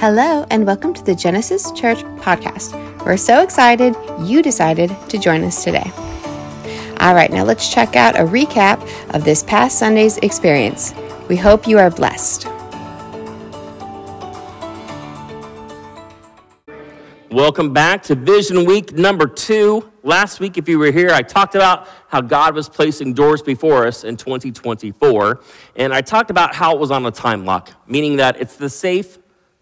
Hello, and welcome to the Genesis Church podcast. We're so excited you decided to join us today. All right, now let's check out a recap of this past Sunday's experience. We hope you are blessed. Welcome back to Vision Week number two. Last week, if you were here, I talked about how God was placing doors before us in 2024. And I talked about how it was on a time lock, meaning that it's the safe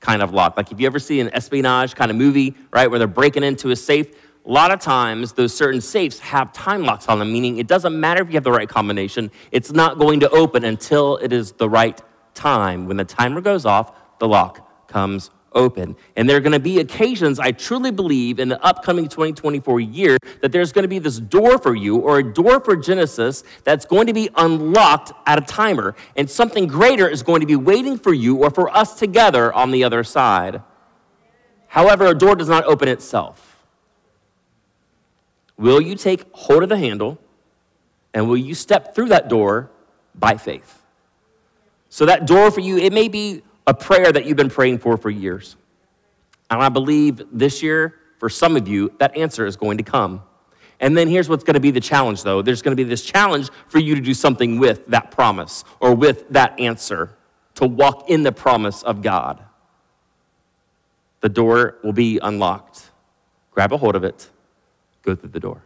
kind of lock. Like if you ever see an espionage kind of movie, right, where they're breaking into a safe, a lot of times those certain safes have time locks on them, meaning it doesn't matter if you have the right combination, it's not going to open until it is the right time. When the timer goes off, the lock comes open. And there are going to be occasions, I truly believe, in the upcoming 2024 year, that there's going to be this door for you or a door for Genesis that's going to be unlocked at a timer. And something greater is going to be waiting for you or for us together on the other side. However, a door does not open itself. Will you take hold of the handle and will you step through that door by faith? So, that door for you, it may be a prayer that you've been praying for for years. And I believe this year, for some of you, that answer is going to come. And then here's what's going to be the challenge, though. There's going to be this challenge for you to do something with that promise or with that answer, to walk in the promise of God. The door will be unlocked. Grab a hold of it, go through the door.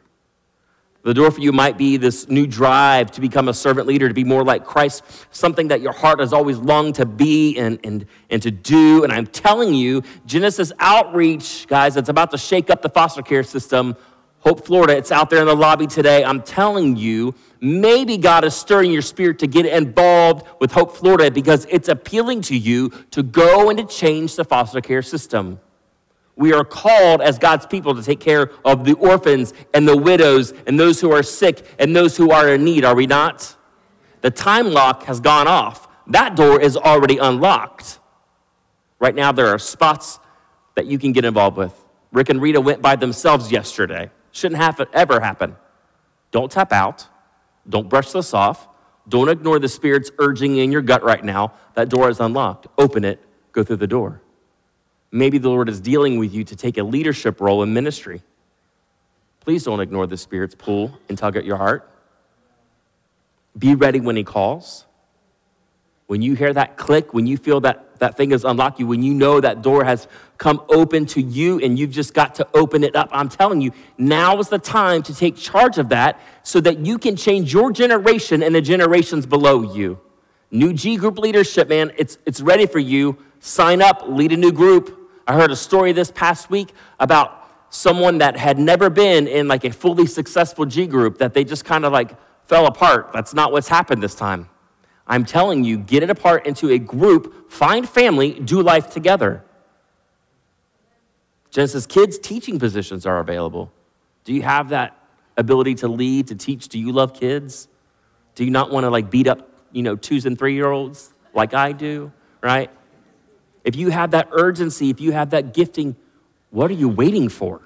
The door for you might be this new drive to become a servant leader, to be more like Christ, something that your heart has always longed to be and, and, and to do. And I'm telling you, Genesis Outreach, guys, it's about to shake up the foster care system. Hope Florida, it's out there in the lobby today. I'm telling you, maybe God is stirring your spirit to get involved with Hope Florida because it's appealing to you to go and to change the foster care system. We are called as God's people to take care of the orphans and the widows and those who are sick and those who are in need, are we not? The time lock has gone off. That door is already unlocked. Right now, there are spots that you can get involved with. Rick and Rita went by themselves yesterday. Shouldn't have ever happen. Don't tap out. Don't brush this off. Don't ignore the Spirit's urging in your gut right now. That door is unlocked. Open it, go through the door. Maybe the Lord is dealing with you to take a leadership role in ministry. Please don't ignore the Spirit's pull and tug at your heart. Be ready when He calls. When you hear that click, when you feel that that thing is unlocked you, when you know that door has come open to you and you've just got to open it up, I'm telling you, now is the time to take charge of that so that you can change your generation and the generations below you. New G group leadership, man, it's, it's ready for you. Sign up, lead a new group. I heard a story this past week about someone that had never been in like a fully successful G group that they just kind of like fell apart. That's not what's happened this time. I'm telling you, get it apart into a group, find family, do life together. Genesis kids teaching positions are available. Do you have that ability to lead, to teach? Do you love kids? Do you not want to like beat up, you know, twos and three year olds like I do, right? If you have that urgency, if you have that gifting, what are you waiting for?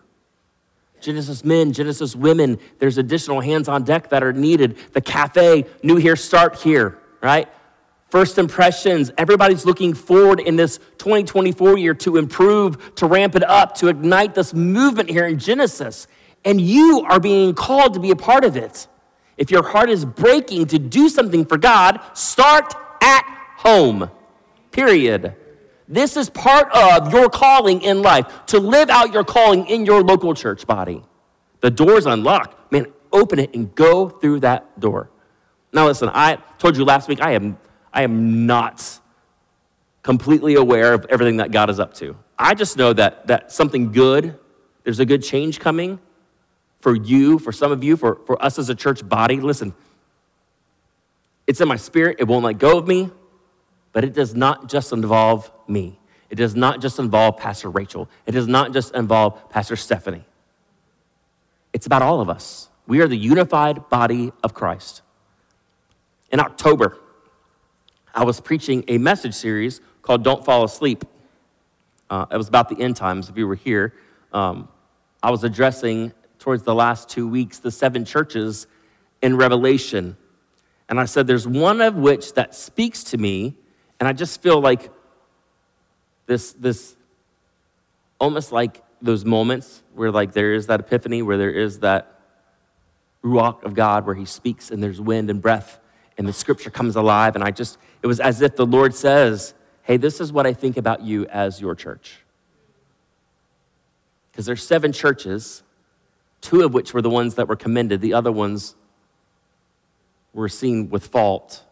Genesis men, Genesis women, there's additional hands on deck that are needed. The cafe, new here, start here, right? First impressions, everybody's looking forward in this 2024 year to improve, to ramp it up, to ignite this movement here in Genesis. And you are being called to be a part of it. If your heart is breaking to do something for God, start at home, period. This is part of your calling in life to live out your calling in your local church body. The door's unlocked. Man, open it and go through that door. Now, listen, I told you last week I am, I am not completely aware of everything that God is up to. I just know that, that something good, there's a good change coming for you, for some of you, for, for us as a church body. Listen, it's in my spirit, it won't let go of me. But it does not just involve me. It does not just involve Pastor Rachel. It does not just involve Pastor Stephanie. It's about all of us. We are the unified body of Christ. In October, I was preaching a message series called Don't Fall Asleep. Uh, it was about the end times, if you were here. Um, I was addressing, towards the last two weeks, the seven churches in Revelation. And I said, There's one of which that speaks to me and I just feel like this, this almost like those moments where like there is that epiphany, where there is that ruach of God, where he speaks and there's wind and breath and the scripture comes alive. And I just, it was as if the Lord says, Hey, this is what I think about you as your church. Because there's seven churches, two of which were the ones that were commended, the other ones were seen with fault,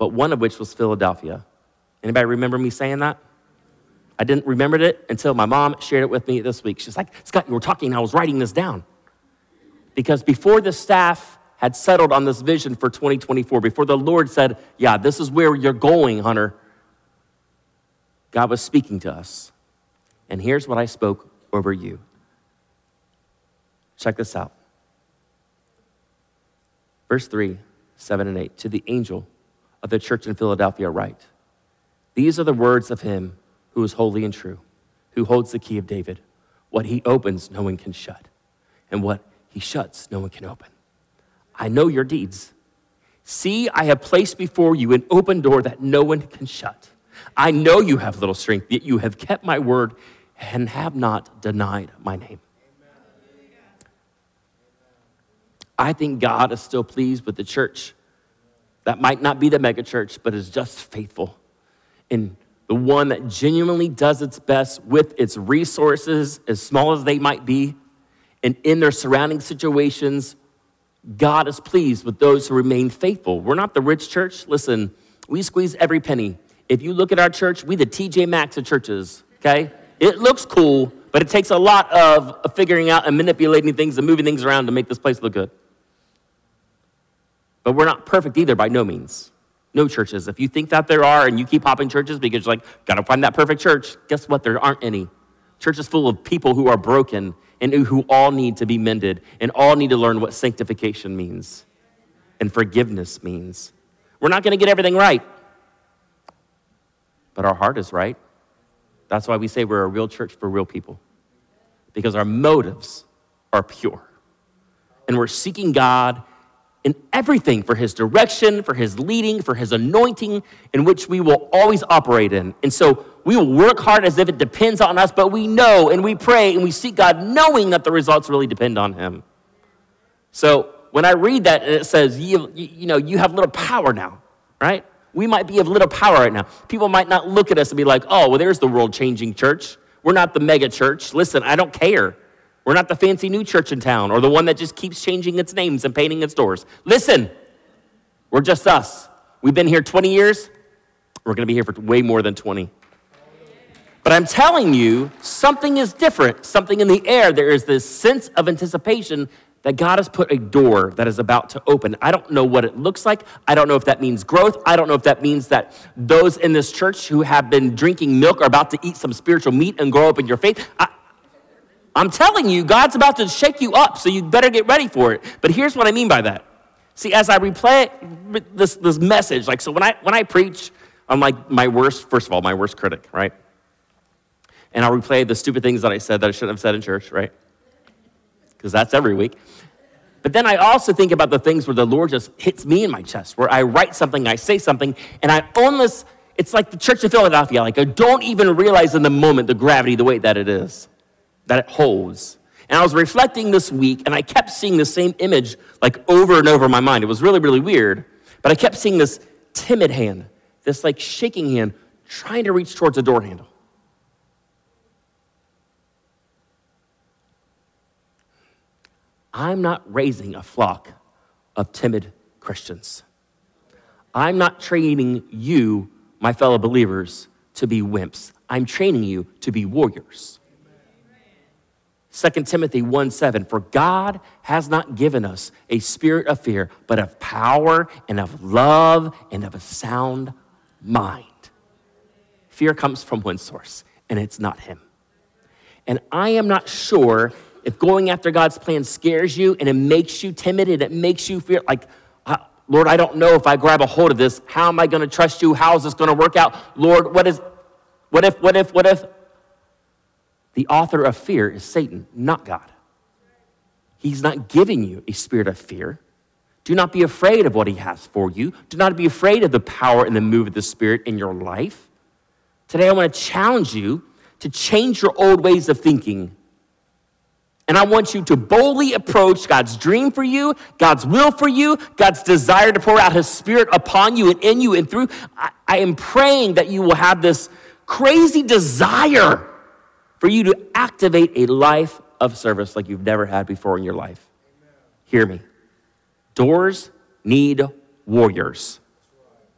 but one of which was Philadelphia. Anybody remember me saying that? I didn't remember it until my mom shared it with me this week. She's like, Scott, you were talking, I was writing this down. Because before the staff had settled on this vision for 2024, before the Lord said, Yeah, this is where you're going, Hunter, God was speaking to us. And here's what I spoke over you. Check this out. Verse 3, 7 and 8. To the angel of the church in Philadelphia, write These are the words of him who is holy and true, who holds the key of David. What he opens, no one can shut, and what he shuts, no one can open. I know your deeds. See, I have placed before you an open door that no one can shut. I know you have little strength, yet you have kept my word and have not denied my name. I think God is still pleased with the church that might not be the megachurch, but is just faithful in the one that genuinely does its best with its resources, as small as they might be, and in their surrounding situations God is pleased with those who remain faithful. We're not the rich church. Listen, we squeeze every penny. If you look at our church, we the TJ Maxx of churches, okay? It looks cool, but it takes a lot of figuring out and manipulating things and moving things around to make this place look good. But we're not perfect either by no means. No churches. If you think that there are and you keep hopping churches because you're like, gotta find that perfect church, guess what? There aren't any. Church is full of people who are broken and who all need to be mended and all need to learn what sanctification means and forgiveness means. We're not to get everything right, but our heart is right. That's why we say we're a real church for real people, because our motives are pure. And we're seeking God in everything for His direction, for His leading, for His anointing, in which we will always operate in. And so we will work hard as if it depends on us, but we know and we pray and we seek God knowing that the results really depend on Him. So when I read that it says, you, you know, you have little power now, right? We might be of little power right now. People might not look at us and be like, oh, well, there's the world changing church. We're not the mega church. Listen, I don't care. We're not the fancy new church in town or the one that just keeps changing its names and painting its doors. Listen, we're just us. We've been here 20 years. We're going to be here for way more than 20. But I'm telling you, something is different, something in the air. There is this sense of anticipation that God has put a door that is about to open. I don't know what it looks like. I don't know if that means growth. I don't know if that means that those in this church who have been drinking milk are about to eat some spiritual meat and grow up in your faith. I, I'm telling you, God's about to shake you up, so you better get ready for it. But here's what I mean by that. See, as I replay this, this message, like, so when I, when I preach, I'm like my worst, first of all, my worst critic, right? and I'll replay the stupid things that I said that I shouldn't have said in church, right? Because that's every week. But then I also think about the things where the Lord just hits me in my chest, where I write something, I say something, and I almost, it's like the church of Philadelphia. Like I don't even realize in the moment the gravity, the weight that it is, that it holds. And I was reflecting this week, and I kept seeing the same image like over and over in my mind. It was really, really weird. But I kept seeing this timid hand, this like shaking hand, trying to reach towards a door handle. I'm not raising a flock of timid Christians. I'm not training you, my fellow believers, to be wimps. I'm training you to be warriors. 2 Timothy 1 7, for God has not given us a spirit of fear, but of power and of love and of a sound mind. Fear comes from one source, and it's not Him. And I am not sure if going after God's plan scares you and it makes you timid and it makes you feel like, Lord, I don't know if I grab a hold of this. How am I going to trust you? How is this going to work out? Lord, what is, what if, what if, what if? The author of fear is Satan, not God. He's not giving you a spirit of fear. Do not be afraid of what he has for you. Do not be afraid of the power and the move of the Spirit in your life. Today, I want to challenge you to change your old ways of thinking. And I want you to boldly approach God's dream for you, God's will for you, God's desire to pour out His Spirit upon you and in you and through. I, I am praying that you will have this crazy desire for you to activate a life of service like you've never had before in your life. Amen. Hear me. Doors need warriors.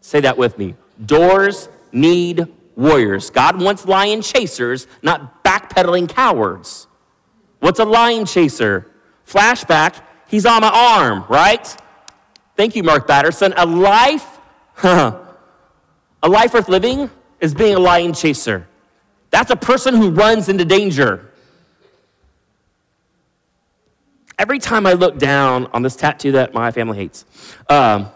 Say that with me. Doors need warriors. God wants lion chasers, not backpedaling cowards. What's a lion chaser? Flashback, he's on my arm, right? Thank you, Mark Batterson. A life, a life worth living is being a lion chaser. That's a person who runs into danger. Every time I look down on this tattoo that my family hates, um,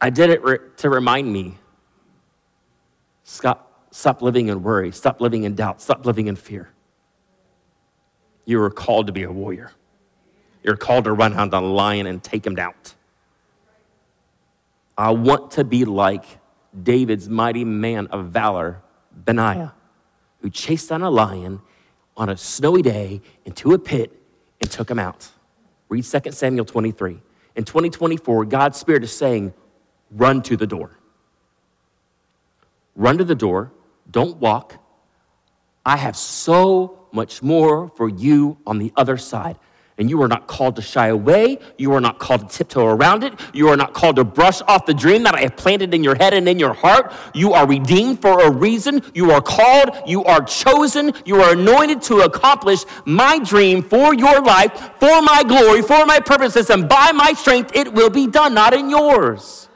I did it re- to remind me stop, stop living in worry, stop living in doubt, stop living in fear. You are called to be a warrior. You're called to run out on a lion and take him down. I want to be like David's mighty man of valor, Benaiah, who chased down a lion on a snowy day into a pit and took him out. Read 2 Samuel 23. In 2024, God's Spirit is saying, run to the door. Run to the door. Don't walk. I have so much more for you on the other side. And you are not called to shy away. You are not called to tiptoe around it. You are not called to brush off the dream that I have planted in your head and in your heart. You are redeemed for a reason. You are called. You are chosen. You are anointed to accomplish my dream for your life, for my glory, for my purposes. And by my strength, it will be done, not in yours.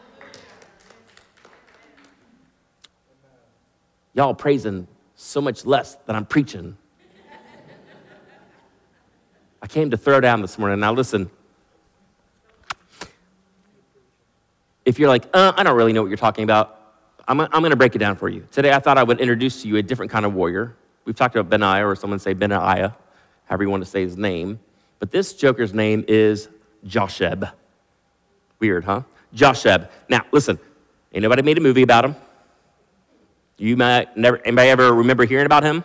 Y'all praising so much less than I'm preaching. I came to throw down this morning. Now, listen. If you're like, uh, I don't really know what you're talking about, I'm, I'm going to break it down for you. Today, I thought I would introduce to you a different kind of warrior. We've talked about Benaiah, or someone say Benaiah, however you want to say his name. But this joker's name is Josheb. Weird, huh? Josheb. Now, listen, ain't nobody made a movie about him. You might never, anybody ever remember hearing about him?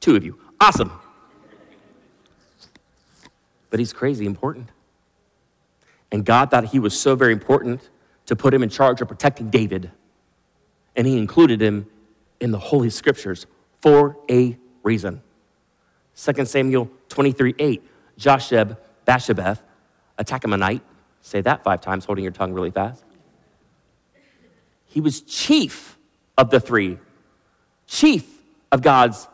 Two of you. Awesome but he's crazy important. And God thought he was so very important to put him in charge of protecting David. And he included him in the Holy Scriptures for a reason. 2 Samuel 23 8, Josheb Basshebeth, a Tahkemonite. Say that five times, holding your tongue really fast. He was chief of the three, chief of God's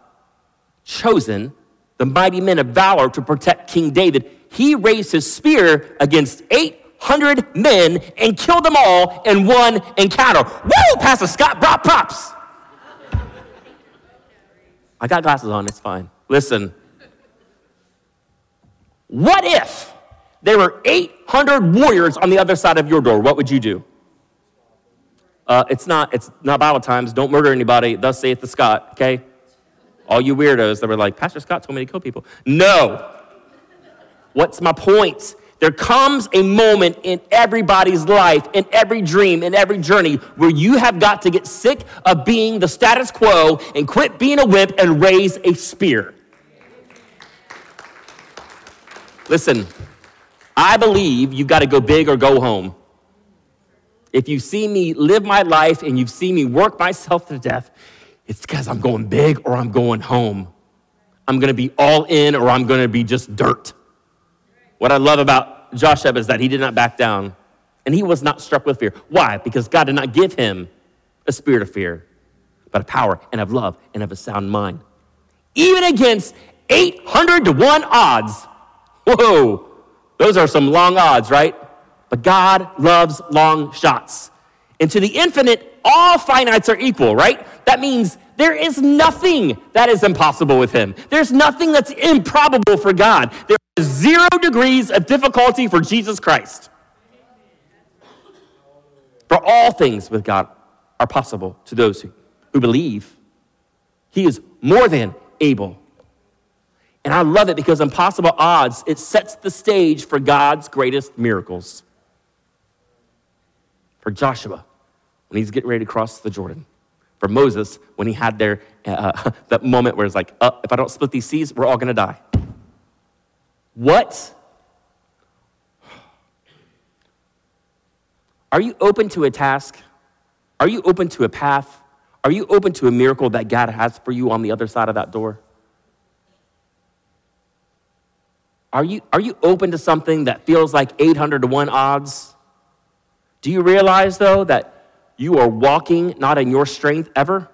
chosen the mighty men of valor to protect King David, he raised his spear against 800 men and killed them all in one encounter. Woo! Pastor Scott brought props. I got glasses on, it's fine. Listen. What if there were 800 warriors on the other side of your door? What would you do? Uh, it's not it's not Bible times. Don't murder anybody. Thus saith the Scott. Okay, all you weirdos that were like, Pastor Scott told me to kill people. No. What's my point? There comes a moment in everybody's life, in every dream, in every journey, where you have got to get sick of being the status quo and quit being a wimp and raise a spear. Listen, I believe you've got to go big or go home. If you see me live my life and you've seen me work myself to death, it's because I'm going big or I'm going home. I'm going to be all in or I'm going to be just dirt. What I love about Joshua is that he did not back down and he was not struck with fear. Why? Because God did not give him a spirit of fear, but of power and of love and of a sound mind. Even against 800 to 1 odds. Whoa, those are some long odds, right? But God loves long shots. And to the infinite, all finites are equal, right? That means there is nothing that is impossible with him. There's nothing that's improbable for God. There is zero degrees of difficulty for Jesus Christ. For all things with God are possible to those who, who believe. He is more than able. And I love it because impossible odds, it sets the stage for God's greatest miracles. For Joshua, when he's getting ready to cross the Jordan. For Moses, when he had their, uh, that moment where it's like, uh, if I don't split these seas, we're all going to die. What? Are you open to a task? Are you open to a path? Are you open to a miracle that God has for you on the other side of that door? Are you, are you open to something that feels like 800 to 1 odds? Do you realize, though, that you are walking not in your strength ever?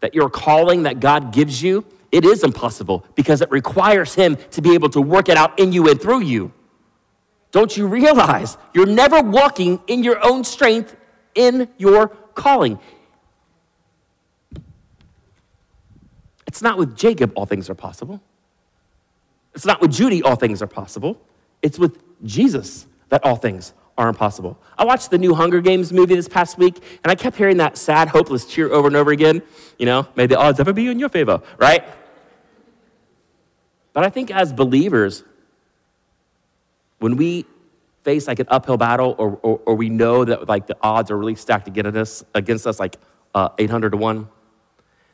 That your calling that God gives you, it is impossible because it requires Him to be able to work it out in you and through you. Don't you realize you're never walking in your own strength in your calling? It's not with Jacob all things are possible. It's not with Judy all things are possible. It's with Jesus that all things are impossible. I watched the new Hunger Games movie this past week, and I kept hearing that sad, hopeless cheer over and over again. You know, may the odds ever be in your favor, right? But I think as believers, when we face like an uphill battle or, or, or we know that like the odds are really stacked against us, against us like uh, 800 to 1,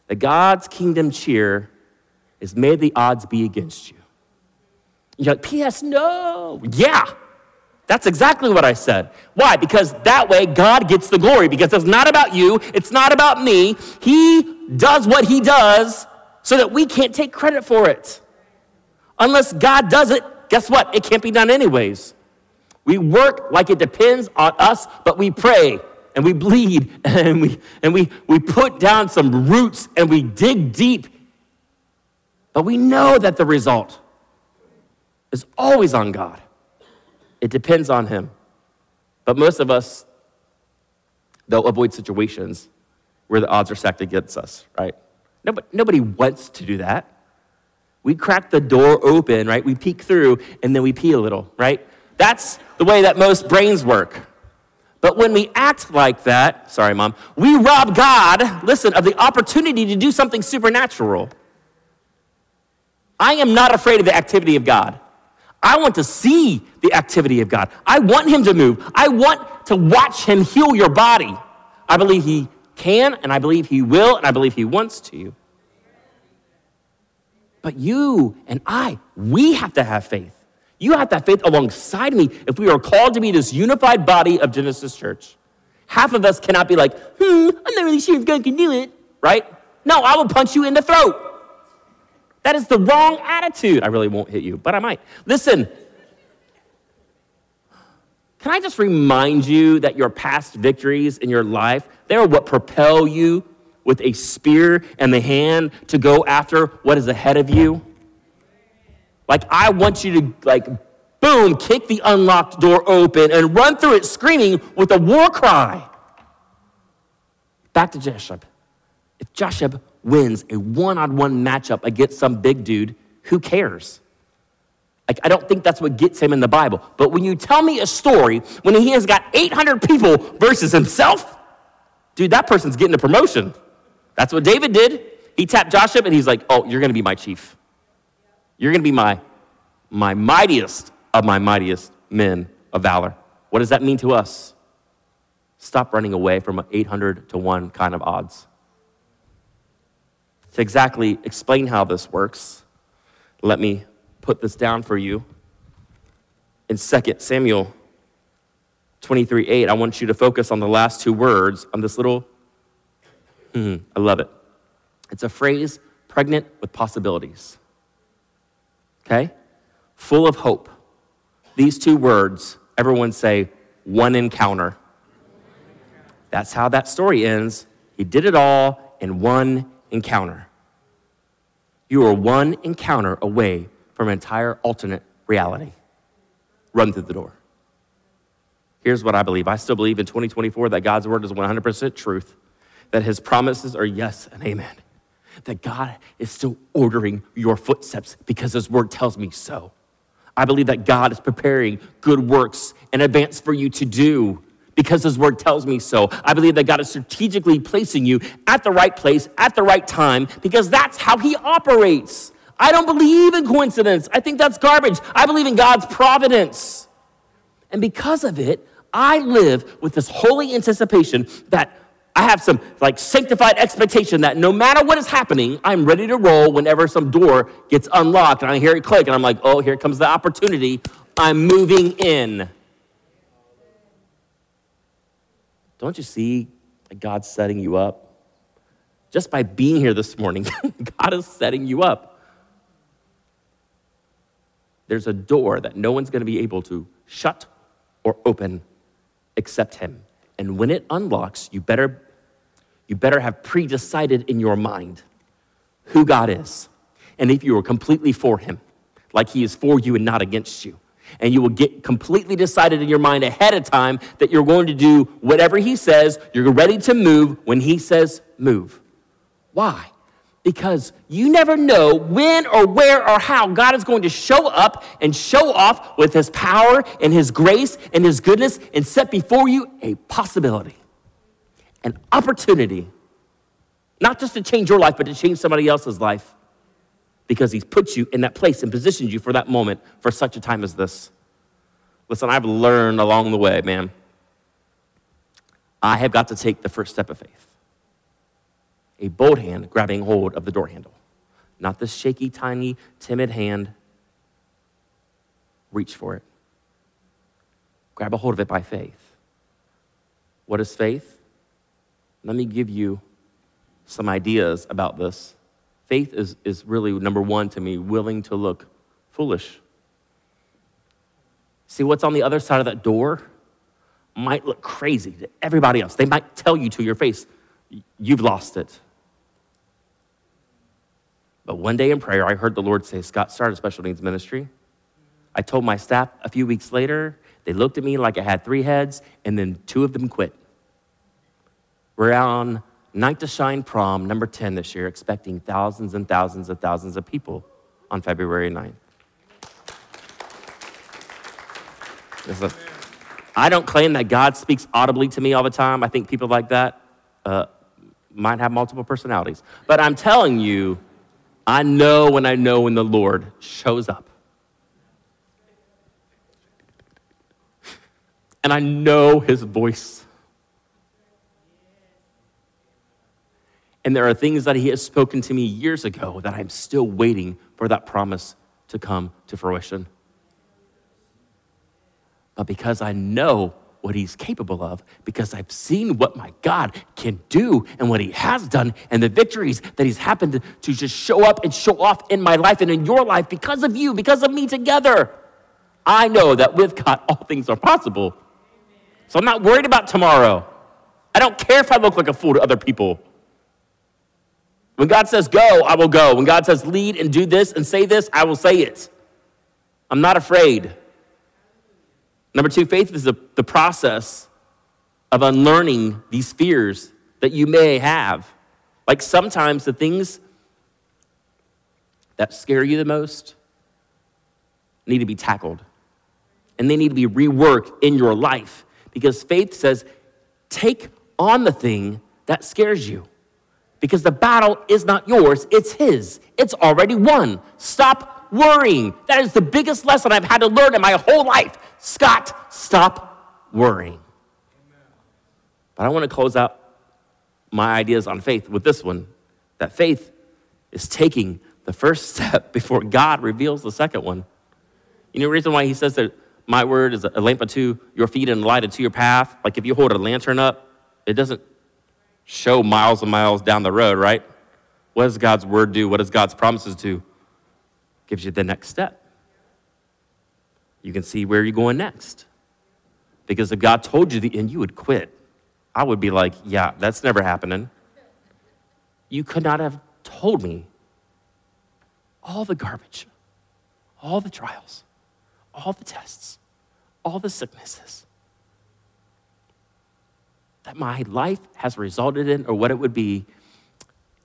that God's kingdom cheer is may the odds be against you. You're like, P.S. No. Yeah, that's exactly what I said. Why? Because that way God gets the glory, because it's not about you, it's not about me. He does what He does so that we can't take credit for it. Unless God does it, guess what? It can't be done anyways. We work like it depends on us, but we pray and we bleed and we, and we, we put down some roots and we dig deep. But we know that the result is always on God. It depends on Him. But most of us, they'll avoid situations where the odds are stacked against us, right? Nobody, nobody wants to do that. We crack the door open, right? We peek through and then we pee a little, right? That's the way that most brains work. But when we act like that, sorry, mom, we rob God, listen, of the opportunity to do something supernatural. I am not afraid of the activity of God. I want to see the activity of God. I want Him to move. I want to watch Him heal your body. I believe He can, and I believe He will, and I believe He wants to. But you and I, we have to have faith. You have to have faith alongside me if we are called to be this unified body of Genesis Church. Half of us cannot be like, hmm, I'm not really sure if God can do it, right? No, I will punch you in the throat. That is the wrong attitude. I really won't hit you, but I might. Listen, can I just remind you that your past victories in your life, they are what propel you with a spear and the hand to go after what is ahead of you? Like, I want you to, like, boom, kick the unlocked door open and run through it screaming with a war cry. Back to Joshua. If Joshua wins a one on one matchup against some big dude, who cares? Like, I don't think that's what gets him in the Bible. But when you tell me a story when he has got 800 people versus himself, dude, that person's getting a promotion. That's what David did. He tapped Joshua and he's like, Oh, you're going to be my chief. You're going to be my, my mightiest of my mightiest men of valor. What does that mean to us? Stop running away from 800 to 1 kind of odds to exactly explain how this works, let me put this down for you. In 2 Samuel 23 8, I want you to focus on the last two words on this little, hmm, I love it. It's a phrase pregnant with possibilities. Okay? Full of hope. These two words, everyone say, one encounter. That's how that story ends. He did it all in one encounter. You are one encounter away from an entire alternate reality. Run through the door. Here's what I believe I still believe in 2024 that God's word is 100% truth, that his promises are yes and amen, that God is still ordering your footsteps because his word tells me so. I believe that God is preparing good works in advance for you to do because His word tells me so. I believe that God is strategically placing you at the right place at the right time because that's how He operates. I don't believe in coincidence. I think that's garbage. I believe in God's providence. And because of it, I live with this holy anticipation that I have some like sanctified expectation that no matter what is happening, I'm ready to roll whenever some door gets unlocked and I hear it click and I'm like, oh, here comes the opportunity. I'm moving in. Don't you see God setting you up? Just by being here this morning, God is setting you up. There's a door that no one's going to be able to shut or open except Him. And when it unlocks, you better, you better have pre decided in your mind who God is. And if you are completely for Him, like He is for you and not against you. And you will get completely decided in your mind ahead of time that you're going to do whatever He says, you're ready to move when He says move. Why? Because you never know when or where or how God is going to show up and show off with His power and His grace and His goodness and set before you a possibility, an opportunity, not just to change your life, but to change somebody else's life because He's put you in that place and positioned you for that moment for such a time as this. Listen, I've learned along the way, man. I have got to take the first step of faith a bold hand grabbing hold of the door handle, not the shaky, tiny, timid hand. Reach for it. Grab a hold of it by faith. What is faith? Let me give you some ideas about this. Faith is, is really, number one to me, willing to look foolish. See, what's on the other side of that door might look crazy to everybody else. They might tell you to your face, you've lost it. But one day in prayer, I heard the Lord say, Scott, start a special needs ministry. I told my staff a few weeks later, they looked at me like I had three heads, and then two of them quit. We're on Night to Shine prom number 10 this year, expecting thousands and thousands and thousands of people on February 9th. I don't claim that God speaks audibly to me all the time. I think people like that uh, might have multiple personalities. But I'm telling you, I know when I know when the Lord shows up. And I know his voice. And there are things that he has spoken to me years ago that I'm still waiting for that promise to come to fruition. But because I know what he's capable of because I've seen what my God can do and what he has done and the victories that he's happened to, just show up and show off in my life and in your life because of you, because of me together. I know that with God, all things are possible. So I'm not worried about tomorrow. I don't care if I look like a fool to other people. When God says go, I will go. When God says lead and do this and say this, I will say it. I'm not afraid. Number two, faith is the, the process of unlearning these fears that you may have. Like sometimes the things that scare you the most need to be tackled and they need to be reworked in your life because faith says, take on the thing that scares you because the battle is not yours, it's His. It's already won. Stop worrying. That is the biggest lesson I've had to learn in my whole life. Scott, stop worrying. But I want to close out my ideas on faith with this one that faith is taking the first step before God reveals the second one. You know the reason why he says that my word is a lamp unto your feet and a light unto your path? Like if you hold a lantern up, it doesn't show miles and miles down the road, right? What does God's word do? What does God's promises do? Gives you the next step you can see where you're going next. Because if God told you the end, you would quit. I would be like, yeah, that's never happening. You could not have told me all the garbage, all the trials, all the tests, all the sicknesses that my life has resulted in or what it would be.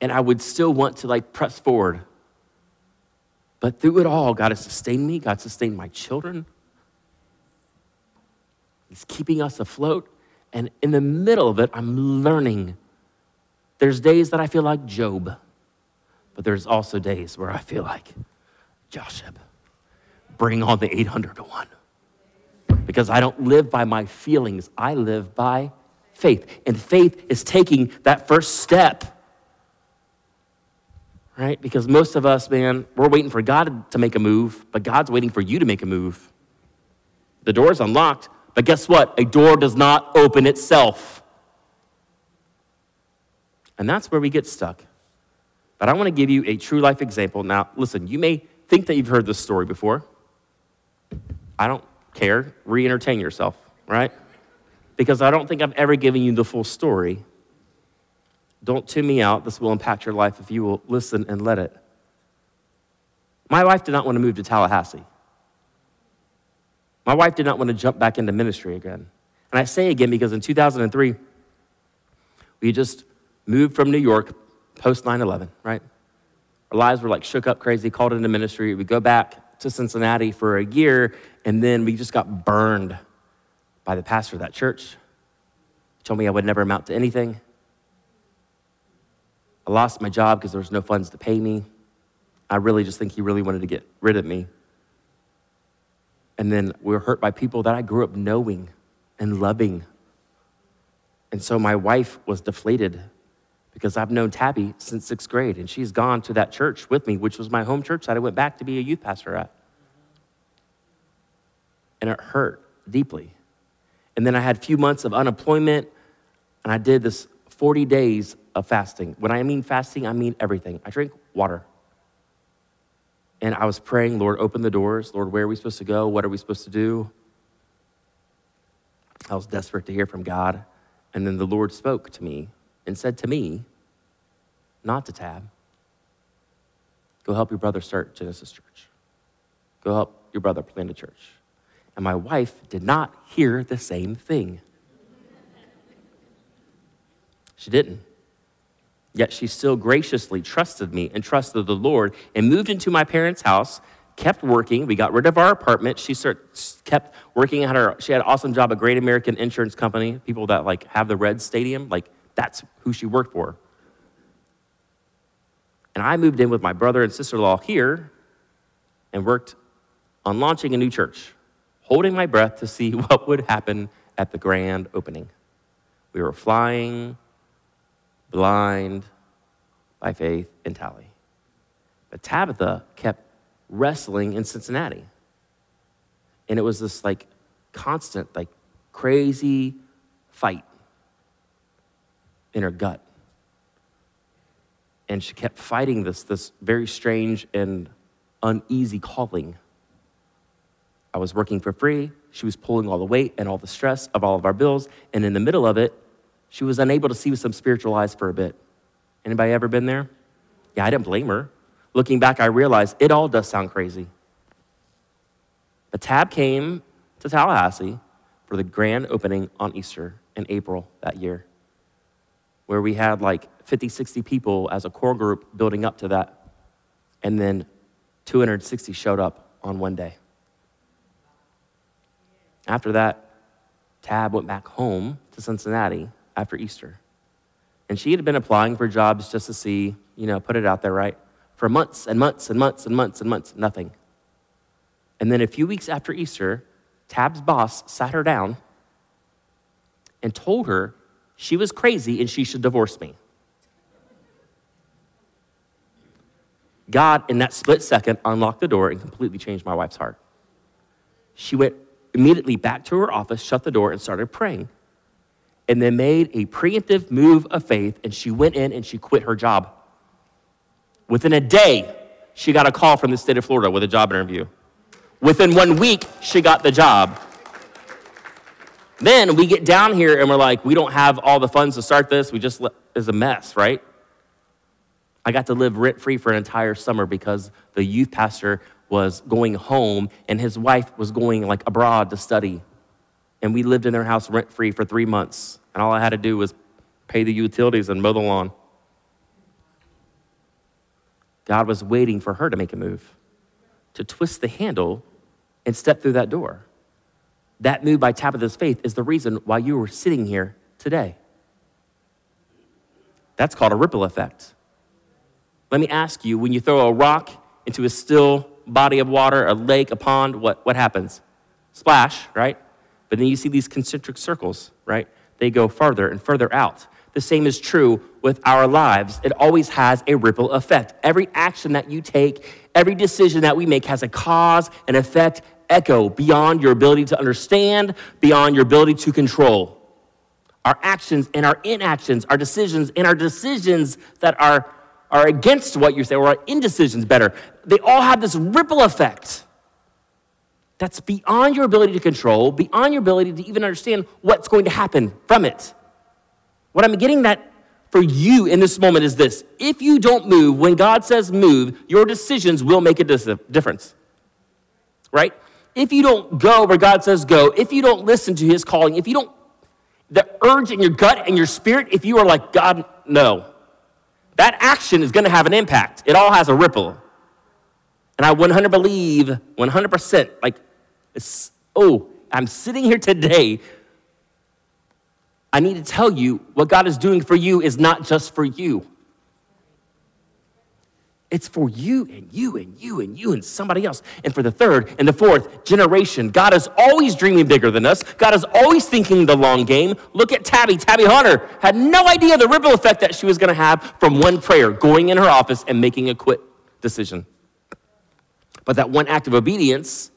And I would still want to like press forward but through it all, God has sustained me, God sustained my children. He's keeping us afloat. And in the middle of it, I'm learning. There's days that I feel like Job, but there's also days where I feel like Joshua. Bring on the 800 to 1. Because I don't live by my feelings, I live by faith. And faith is taking that first step. Right? Because most of us, man, we're waiting for God to make a move, but God's waiting for you to make a move. The door is unlocked, but guess what? A door does not open itself. And that's where we get stuck. But I want to give you a true life example. Now, listen, you may think that you've heard this story before. I don't care. Re entertain yourself, right? Because I don't think I've ever given you the full story. Don't tune me out. This will impact your life if you will listen and let it. My wife did not want to move to Tallahassee. My wife did not want to jump back into ministry again. And I say again because in 2003, we just moved from New York post 9 11, right? Our lives were like shook up crazy, called into ministry. We go back to Cincinnati for a year, and then we just got burned by the pastor of that church. He told me I would never amount to anything. I lost my job because there was no funds to pay me. I really just think he really wanted to get rid of me. And then we were hurt by people that I grew up knowing and loving. And so my wife was deflated because I've known Tabby since sixth grade, and she's gone to that church with me, which was my home church that I went back to be a youth pastor at. And it hurt deeply. And then I had a few months of unemployment, and I did this 40 days of fasting. When I mean fasting, I mean everything. I drink water. And I was praying, Lord, open the doors. Lord, where are we supposed to go? What are we supposed to do? I was desperate to hear from God. And then the Lord spoke to me and said to me, not to Tab, go help your brother start Genesis Church. Go help your brother plant a church. And my wife did not hear the same thing. She didn't. Yet she still graciously trusted me and trusted the Lord and moved into my parents' house, kept working. We got rid of our apartment. She start, kept working at her, she had an awesome job, a great American insurance company, people that like have the Red Stadium, like that's who she worked for. And I moved in with my brother and sister in law here and worked on launching a new church holding my breath to see what would happen at the grand opening. We were flying blind by faith and tally. But Tabitha kept wrestling in Cincinnati. And it was this like constant, like crazy fight in her gut. And she kept fighting this, this very strange and uneasy calling I was working for free. She was pulling all the weight and all the stress of all of our bills. And in the middle of it, she was unable to see with some spiritual eyes for a bit. Anybody ever been there? Yeah, I didn't blame her. Looking back, I realized it all does sound crazy. The tab came to Tallahassee for the grand opening on Easter in April that year, where we had like 50, 60 people as a core group building up to that. And then 260 showed up on one day. After that, Tab went back home to Cincinnati after Easter. And she had been applying for jobs just to see, you know, put it out there, right? For months and months and months and months and months, nothing. And then a few weeks after Easter, Tab's boss sat her down and told her she was crazy and she should divorce me. God, in that split second, unlocked the door and completely changed my wife's heart. She went immediately back to her office, shut the door, and started praying. And then made a preemptive move of faith, and she went in and she quit her job. Within a day, she got a call from the state of Florida with a job interview. Within one week, she got the job. Then we get down here and we're like, we don't have all the funds to start this. We just is a mess, right? I got to live rent free for an entire summer because the youth pastor was going home and his wife was going like abroad to study. And we lived in their house rent free for three months. And all I had to do was pay the utilities and mow the lawn. God was waiting for her to make a move, to twist the handle and step through that door. That move by Tabitha's faith is the reason why you are sitting here today. That's called a ripple effect. Let me ask you when you throw a rock into a still body of water, a lake, a pond, what, what happens? Splash, right? But then you see these concentric circles, right? they go farther and further out. The same is true with our lives. It always has a ripple effect. Every action that you take, every decision that we make has a cause and effect echo beyond your ability to understand, beyond your ability to control. Our actions and our inactions, our decisions and our decisions that are, are against what you say, or are indecisions better, they all have this ripple effect that's beyond your ability to control, beyond your ability to even understand what's going to happen from it. What I'm getting that for you in this moment is this if you don't move, when God says move, your decisions will make a difference. Right? If you don't go where God says go, if you don't listen to his calling, if you don't, the urge in your gut and your spirit, if you are like, God, no, that action is going to have an impact. It all has a ripple. And I 100 believe, 100%, like, oh, I'm sitting here today. I need to tell you what God is doing for you is not just for you. It's for you and you and you and you and somebody else. And for the third and the fourth generation, God is always dreaming bigger than us. God is always thinking the long game. Look at Tabby. Tabby Hunter had no idea the ripple effect that she was going to have from one prayer, going in her office and making a quit decision. But that one act of obedience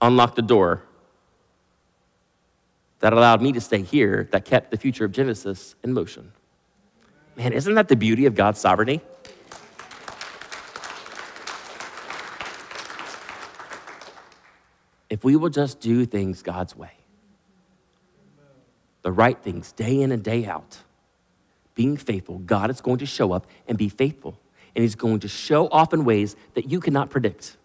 unlocked the door that allowed me to stay here, that kept the future of Genesis in motion. Man, isn't that the beauty of God's sovereignty? If we will just do things God's way, the right things day in and day out, being faithful, God is going to show up and be faithful and he's going to show off in ways that you cannot predict.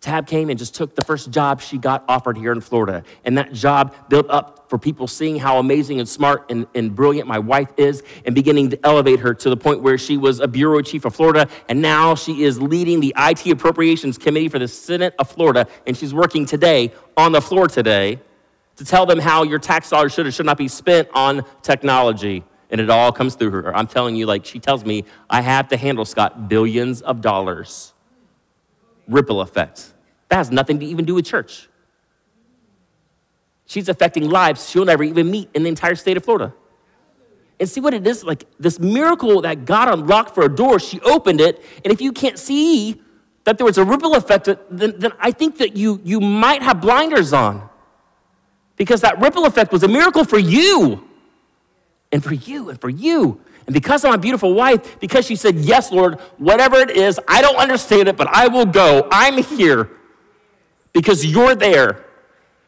Tab came and just took the first job she got offered here in Florida. And that job built up for people seeing how amazing and smart and, and brilliant my wife is and beginning to elevate her to the point where she was a bureau chief of Florida. And now she is leading the IT Appropriations Committee for the Senate of Florida. And she's working today on the floor today to tell them how your tax dollars should or should not be spent on technology and it all comes through her. I'm telling you, like, she tells me, I have to handle, Scott, billions of dollars. Ripple effects. That has nothing to even do with church. She's affecting lives she'll never even meet in the entire state of Florida. And see what it is like this miracle that God unlocked for a door, she opened it. And if you can't see that there was a ripple effect, then, then I think that you, you might have blinders on. Because that ripple effect was a miracle for you and for you and for you. And because of my beautiful wife, because she said, Yes, Lord, whatever it is, I don't understand it, but I will go. I'm here because you're there.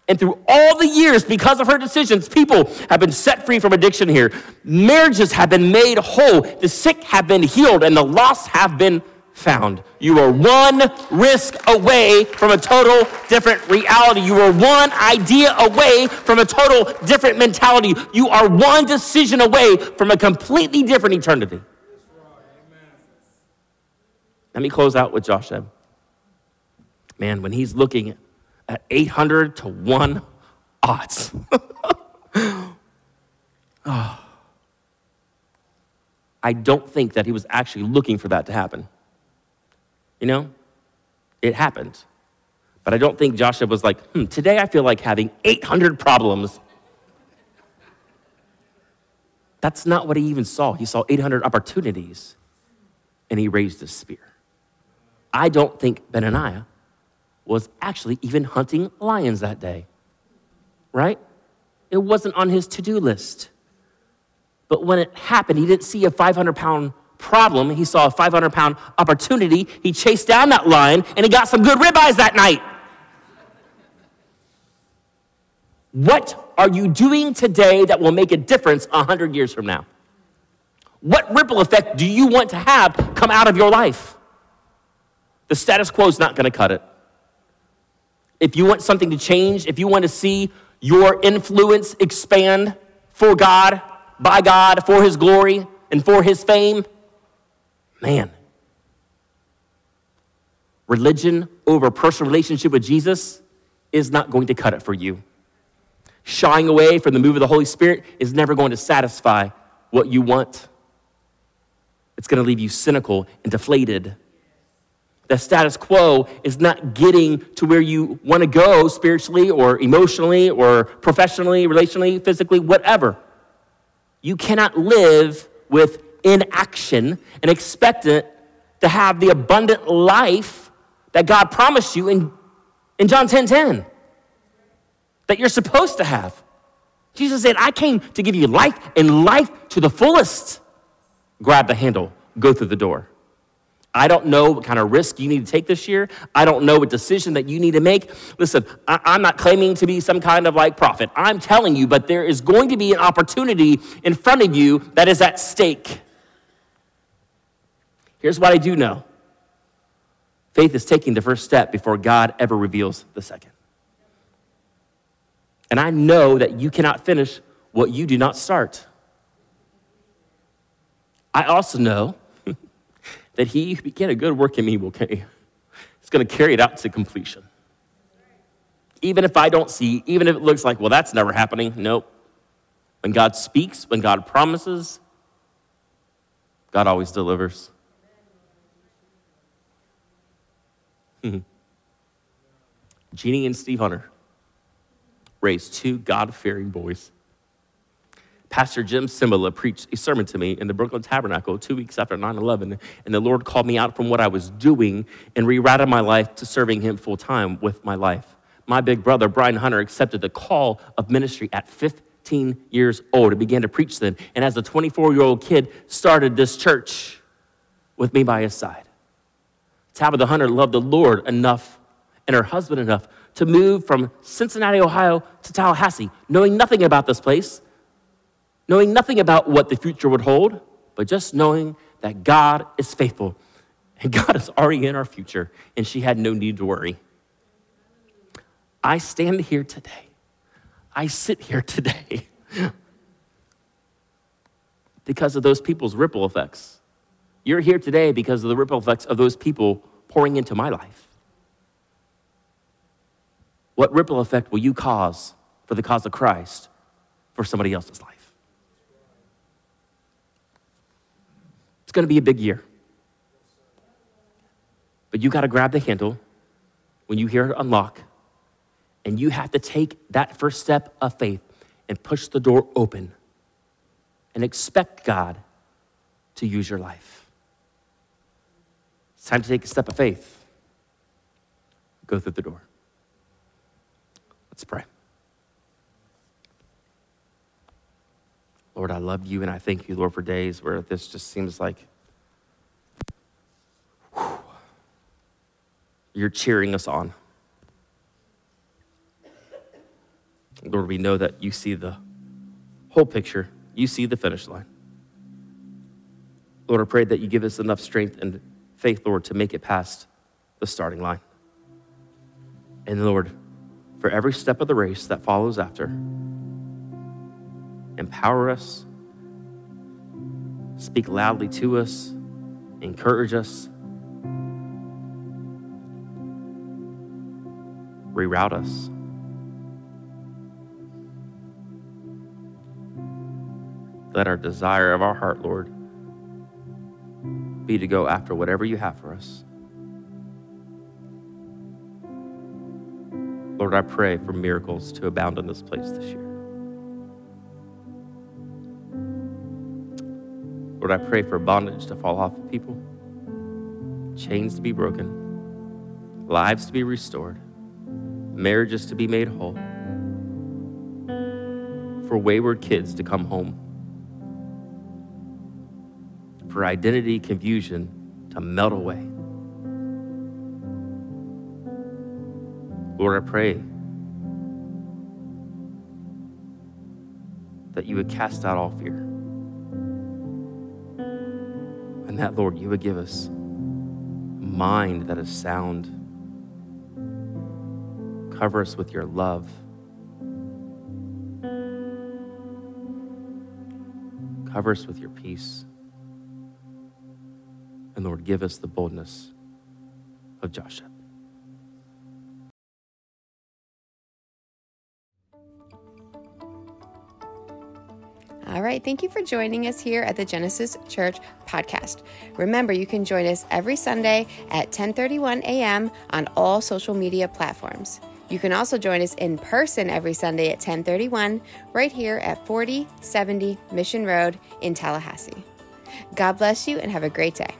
And through all the years, because of her decisions, people have been set free from addiction here. Marriages have been made whole. The sick have been healed, and the lost have been found. You are one risk away from a total different reality. You are one idea away from a total different mentality. You are one decision away from a completely different eternity. Let me close out with Josh Man, when he's looking at 800 to 1 odds. oh. I don't think that he was actually looking for that to happen. You know, it happened. But I don't think Joshua was like, hmm, today I feel like having 800 problems. That's not what he even saw. He saw 800 opportunities and he raised his spear. I don't think Benaiah was actually even hunting lions that day, right? It wasn't on his to do list. But when it happened, he didn't see a 500 pound problem. He saw a 500 pound opportunity. He chased down that lion and he got some good ribeyes that night. What are you doing today that will make a difference 100 years from now? What ripple effect do you want to have come out of your life? The status quo is not going to cut it. If you want something to change, if you want to see your influence expand for God, by God, for His glory, and for His fame, Man, religion over personal relationship with Jesus is not going to cut it for you. Shying away from the move of the Holy Spirit is never going to satisfy what you want. It's going to leave you cynical and deflated. The status quo is not getting to where you want to go spiritually or emotionally or professionally, relationally, physically, whatever. You cannot live with inaction and expect it to have the abundant life that God promised you in, in John 10 10 that you're supposed to have. Jesus said, I came to give you life and life to the fullest. Grab the handle, go through the door. I don't know what kind of risk you need to take this year. I don't know what decision that you need to make. Listen, I, am not claiming to be some kind of like prophet. I'm telling you, but there is going to be an opportunity in front of you that is at stake. Here's what I do know faith is taking the first step before God ever reveals the second. And I know that you cannot finish what you do not start. I also know that he who began a good work in me will carry, is going to carry it out to completion. Even if I don't see, even if it looks like, well, that's never happening, nope. When God speaks, when God promises, God always delivers. Mm-hmm. Jeannie and Steve Hunter raised two God fearing boys. Pastor Jim Cymbala preached a sermon to me in the Brooklyn Tabernacle two weeks after 9 11, and the Lord called me out from what I was doing and rerouted my life to serving Him full time with my life. My big brother, Brian Hunter, accepted the call of ministry at 15 years old and began to preach then. And as a 24 year old kid, started this church with me by his side. Tabitha Hunter loved the Lord enough and her husband enough to move from Cincinnati, Ohio to Tallahassee, knowing nothing about this place, knowing nothing about what the future would hold, but just knowing that God is faithful and God is already in our future, and she had no need to worry. I stand here today. I sit here today because of those people's ripple effects. You're here today because of the ripple effects of those people pouring into my life. What ripple effect will you cause for the cause of Christ for somebody else's life? It's going to be a big year. But you got to grab the handle when you hear it unlock, and you have to take that first step of faith and push the door open and expect God to use your life. It's time to take a step of faith. Go through the door. Let's pray. Lord, I love you and I thank you, Lord, for days where this just seems like whew, you're cheering us on. Lord, we know that you see the whole picture, you see the finish line. Lord, I pray that you give us enough strength and faith, Lord, to make it past the starting line. And Lord, for every step of the race that follows after. Empower us, speak loudly to us, encourage us, reroute us. Let our desire of our heart, Lord, be to go after whatever you have for us. Lord, I pray for miracles to abound in this place this year. Lord, I pray for bondage to fall off of people, chains to be broken, lives to be restored, marriages to be made whole, for wayward kids to come home, for identity confusion to melt away. Lord, I pray that you would cast out all fear. And that, Lord, you would give us a mind that is sound. Cover us with your love. Cover us with your peace. And Lord, give us the boldness of Joshua. All right, thank you for joining us here at the Genesis Church podcast. Remember, you can join us every Sunday at 10:31 a.m. on all social media platforms. You can also join us in person every Sunday at 1031 right here at 4070 Mission Road in Tallahassee. God bless you and have a great day.